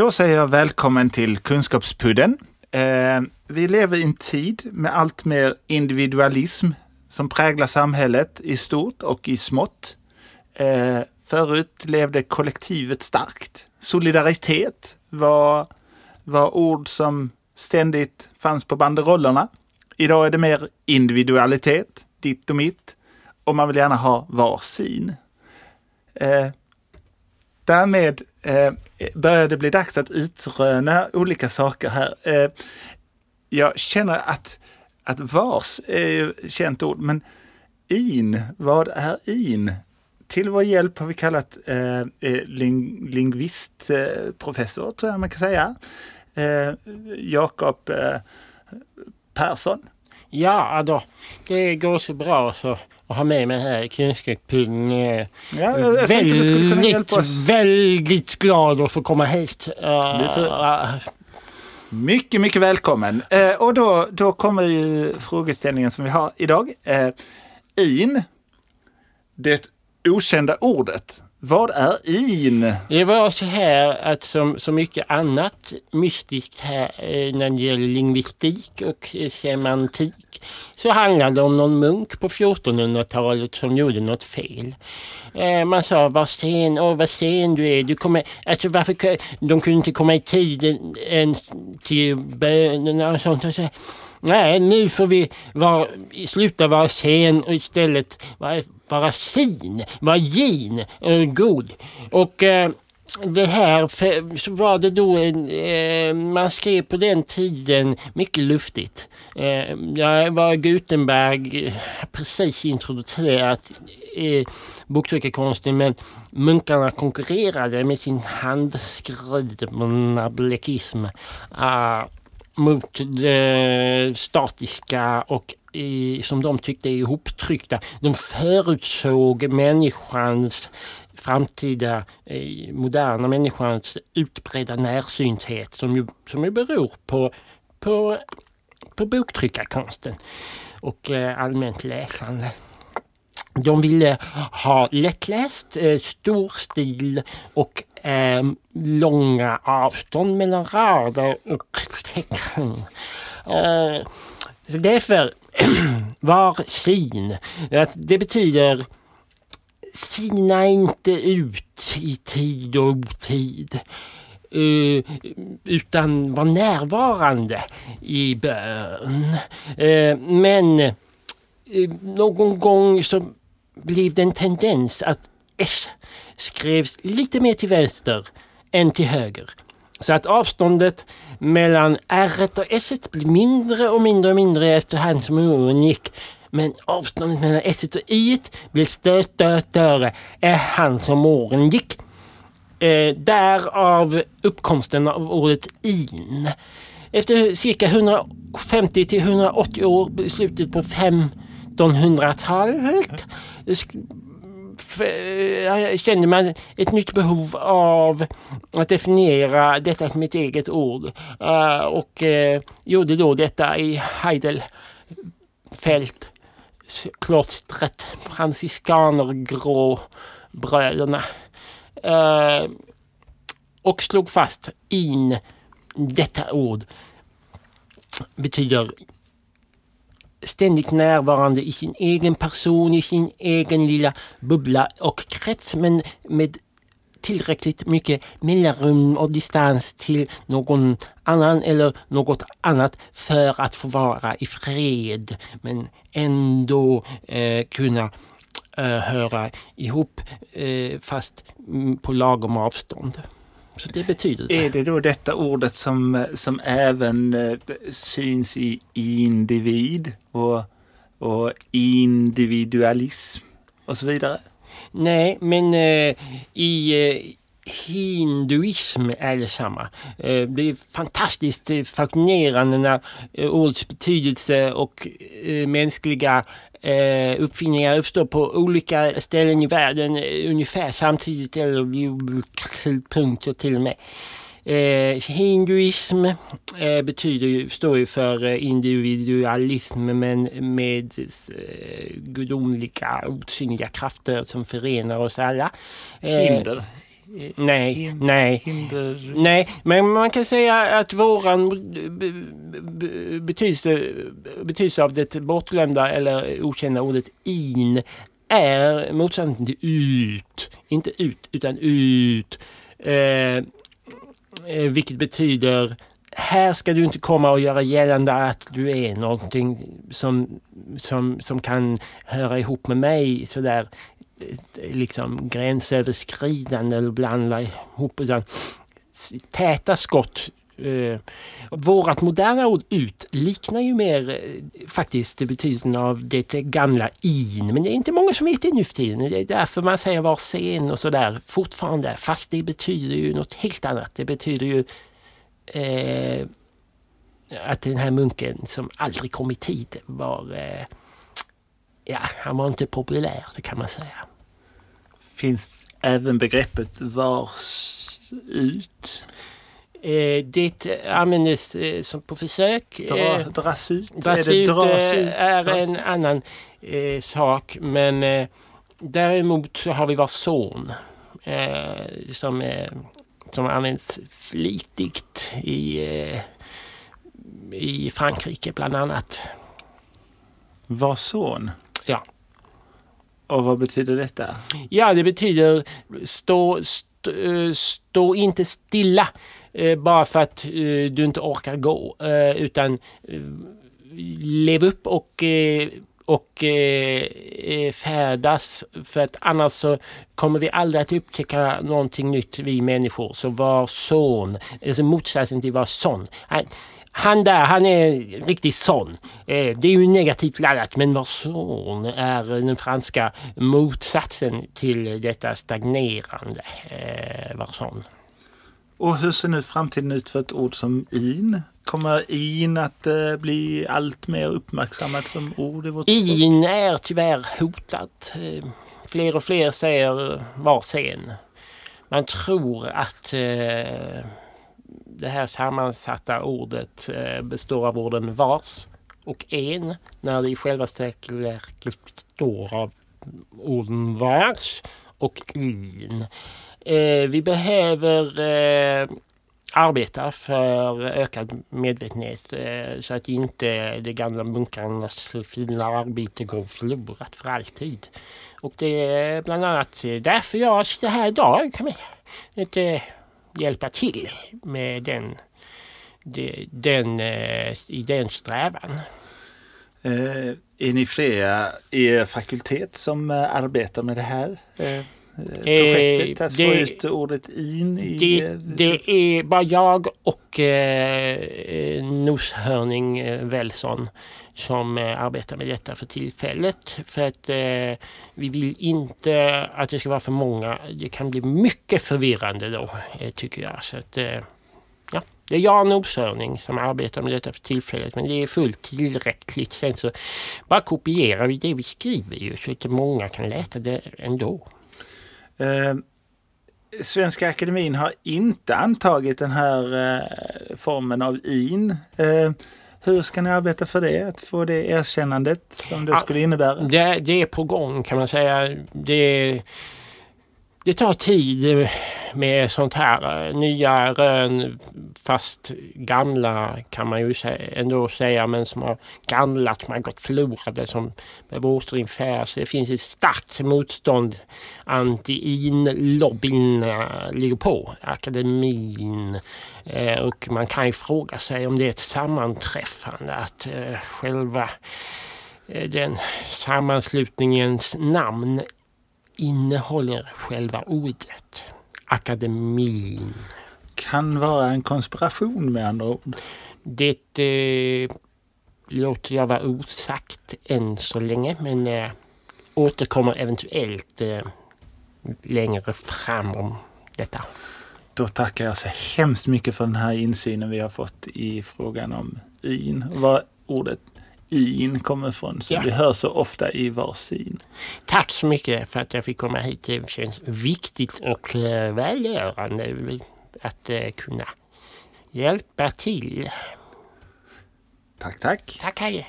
Då säger jag välkommen till Kunskapspudden. Eh, vi lever i en tid med allt mer individualism som präglar samhället i stort och i smått. Eh, förut levde kollektivet starkt. Solidaritet var, var ord som ständigt fanns på banderollerna. Idag är det mer individualitet, ditt och mitt, och man vill gärna ha var sin. Eh, därmed eh, börjar det bli dags att utröna olika saker här. Eh, jag känner att, att vars är ett känt ord, men in, vad är in? Till vår hjälp har vi kallat eh, eh ling, lingvistprofessor, eh, tror jag man kan säga. Eh, Jakob eh, Persson. Ja, då, det går så bra så att ha med mig här i Kunskapspullen. Ja, jag väldigt, väldigt glad att få komma hit. Uh, mycket, mycket välkommen. Eh, och då, då kommer ju frågeställningen som vi har idag. Eh, in, det okända ordet. Vad är in? Det var så här att som så mycket annat mystiskt här eh, när det gäller lingvistik och eh, semantik så handlade det om någon munk på 1400-talet som gjorde något fel. Eh, man sa vad sen, åh vad sen du är. Du kommer, alltså varför, de kunde inte komma i tid till bönerna och sånt. Och så, Nej, nu får vi var, sluta vara sen och istället vara, vara sin, vara gin, och god. Och eh, det här så var det då en, eh, man skrev på den tiden mycket luftigt. Eh, jag var Gutenberg eh, precis introducerat eh, boktryckarkonsten men munkarna konkurrerade med sin handskrivna blekism. Uh, ah, mot det statiska och i, som de tyckte är ihoptryckta. De förutsåg människans framtida eh, moderna människans utbredda närsynthet som ju, som ju beror på, på, på boktryckarkonsten och eh, allmänt läsande. De ville ha lättläst, eh, stor stil och eh, långa avstånd mellan rader och tecken. Eh, därför var sin, att det betyder sina inte ut i tid och otid. Uh, utan var närvarande i bön. Uh, men uh, någon gång så blev det en tendens att S skrevs lite mer till vänster än till höger. Så att avståndet mellan R och S blir mindre och mindre och mindre efterhand som åren gick. Men avståndet mellan S och I blir större större efterhand som åren gick. Eh, därav uppkomsten av ordet in. Efter cirka 150 till 180 år, i slutet på 1500-talet, Eh, kände man ett nytt behov av att definiera detta som ett eget ord uh, och uh, gjorde då detta i Heidelfeld klostret, franciskanergråbröderna. Uh, och slog fast in detta ord betyder ständigt närvarande i sin egen person, i sin egen lilla bubbla och krets men med tillräckligt mycket mellanrum och distans till någon annan eller något annat för att få vara i fred men ändå eh, kunna eh, höra ihop eh, fast mm, på lagom avstånd. Så det betyder det. Är det då detta ordet som, som även eh, syns i individ och, och individualism och så vidare? Nej, men eh, i eh, hinduism är detsamma. Eh, det är fantastiskt eh, fascinerande när eh, ords ordets betydelse och mänskliga uppfinningar uppstår på olika ställen i världen ungefär samtidigt eller vid till och med. Eh, hinduism eh, betyder, står ju för eh, individualism men med eh, gudomliga osynliga krafter som förenar oss alla. Eh, Hinder? Nej, nej. Hinder... Nej, men man kan säga att våran be- be- betydelse, betydelse av det bortglömda eller okända ordet in är motsatsen till ut. Inte ut, utan ut. Eh, eh, vilket betyder här ska du inte komma och göra gällande att du är någonting som, som, som kan höra ihop med mig sådär Eh, liksom gränsöverskridande eller blanda ihop. Utan täta skott. Eh, vårat moderna ord ut liknar ju mer eh, faktiskt betydelsen av det gamla in. Men det är inte många som vet det nu för tiden. Det är därför man säger var sen och sådär fortfarande. Fast det betyder ju något helt annat. Det betyder ju eh, att den här munken som aldrig kom i tid var... Eh, Eh, ja, han var inte populär, det kan man säga. Finns även begreppet vars ut? Eh, det användes eh, som på försök. Dra, Eh, dras ut? Dras är det dras eh, ut? är Dras- en annan eh, sak. Men eh, däremot så har vi vår son eh, som, eh, som används flitigt i, eh, i Frankrike bland annat. Var son? Ja. Och vad betyder detta? Ja, det betyder stå, stå, eh, stå inte stilla eh, bara för att eh, du inte orkar gå. Utan lev upp och och eh, färdas för att annars så kommer vi aldrig att upptäcka någonting nytt vi människor. Så var son, alltså motsatsen till var son. Han, där, han är riktigt sån. Eh, det är ju negativt laddat men var son är den franska motsatsen till detta stagnerande. Eh, var son. Och hur ser nu framtiden ut för ett ord som in? Kommer in att eh, bli allt mer uppmärksammat som ord i vårt? In är tyvärr hotat. Fler och fler säger var sen. Man tror att det här sammansatta ordet eh, består av orden vars och en när det i själva verket består av orden vars och in. Eh, vi behöver eh, arbeta för ökad medvetenhet så att inte de gamla munkarnas fina arbete går förlorat för alltid. Och det är bland annat därför jag sitter här idag. Kan hjälpa till med den, de- den, eh, i den strävan. Eh, är ni flera i er fakultet som eh, arbetar med det här projektet? Att få det- ut ordet in i... Det, det är bara jag och eh, noshörning Wellson som eh, arbetar med detta för tillfället. För att eh, vi vill inte att det ska vara för många. Det kan bli mycket förvirrande då, eh, tycker jag. Så att, eh, ja, det är Jan Nordsörning noshörning som arbetar med detta för tillfället. Men det är fullt tillräckligt. Sen så bara kopierar vi det vi skriver ju så att många kan läsa det ändå. Eh, Svenska Akademin har inte antagit den här eh, formen av in. Eh, hur ska ni arbeta för det? Att få det erkännandet som det Ja. skulle innebära? Det, det är på gång kan man säga. Det, det tar tid med sånt här. Nya rön, fast gamla kan man ju ändå säga, men som har gamlat, som har gått förlorade som med Åsterinfär. Det finns ett starkt motstånd. Anti-in-lobbyn eh, ligger på akademin. Eh, och man kan ju fråga sig om det är ett sammanträffande att eh, själva den sammanslutningens namn innehåller själva ordet. Akademin. Kan vara en konspiration med andra ord. Det eh, låter jag vara osagt än så länge men eh, återkommer eventuellt eh, längre fram om detta. Då tackar jag så hemskt mycket för den här insynen vi har fått i frågan om in. Var ordet in kommer ifrån, som Ja. vi hör så ofta i varsin. Tack så mycket för att jag fick komma hit. Det känns viktigt och eh, välgörande att eh, kunna hjälpa till. Tack, tack. Tack Haje!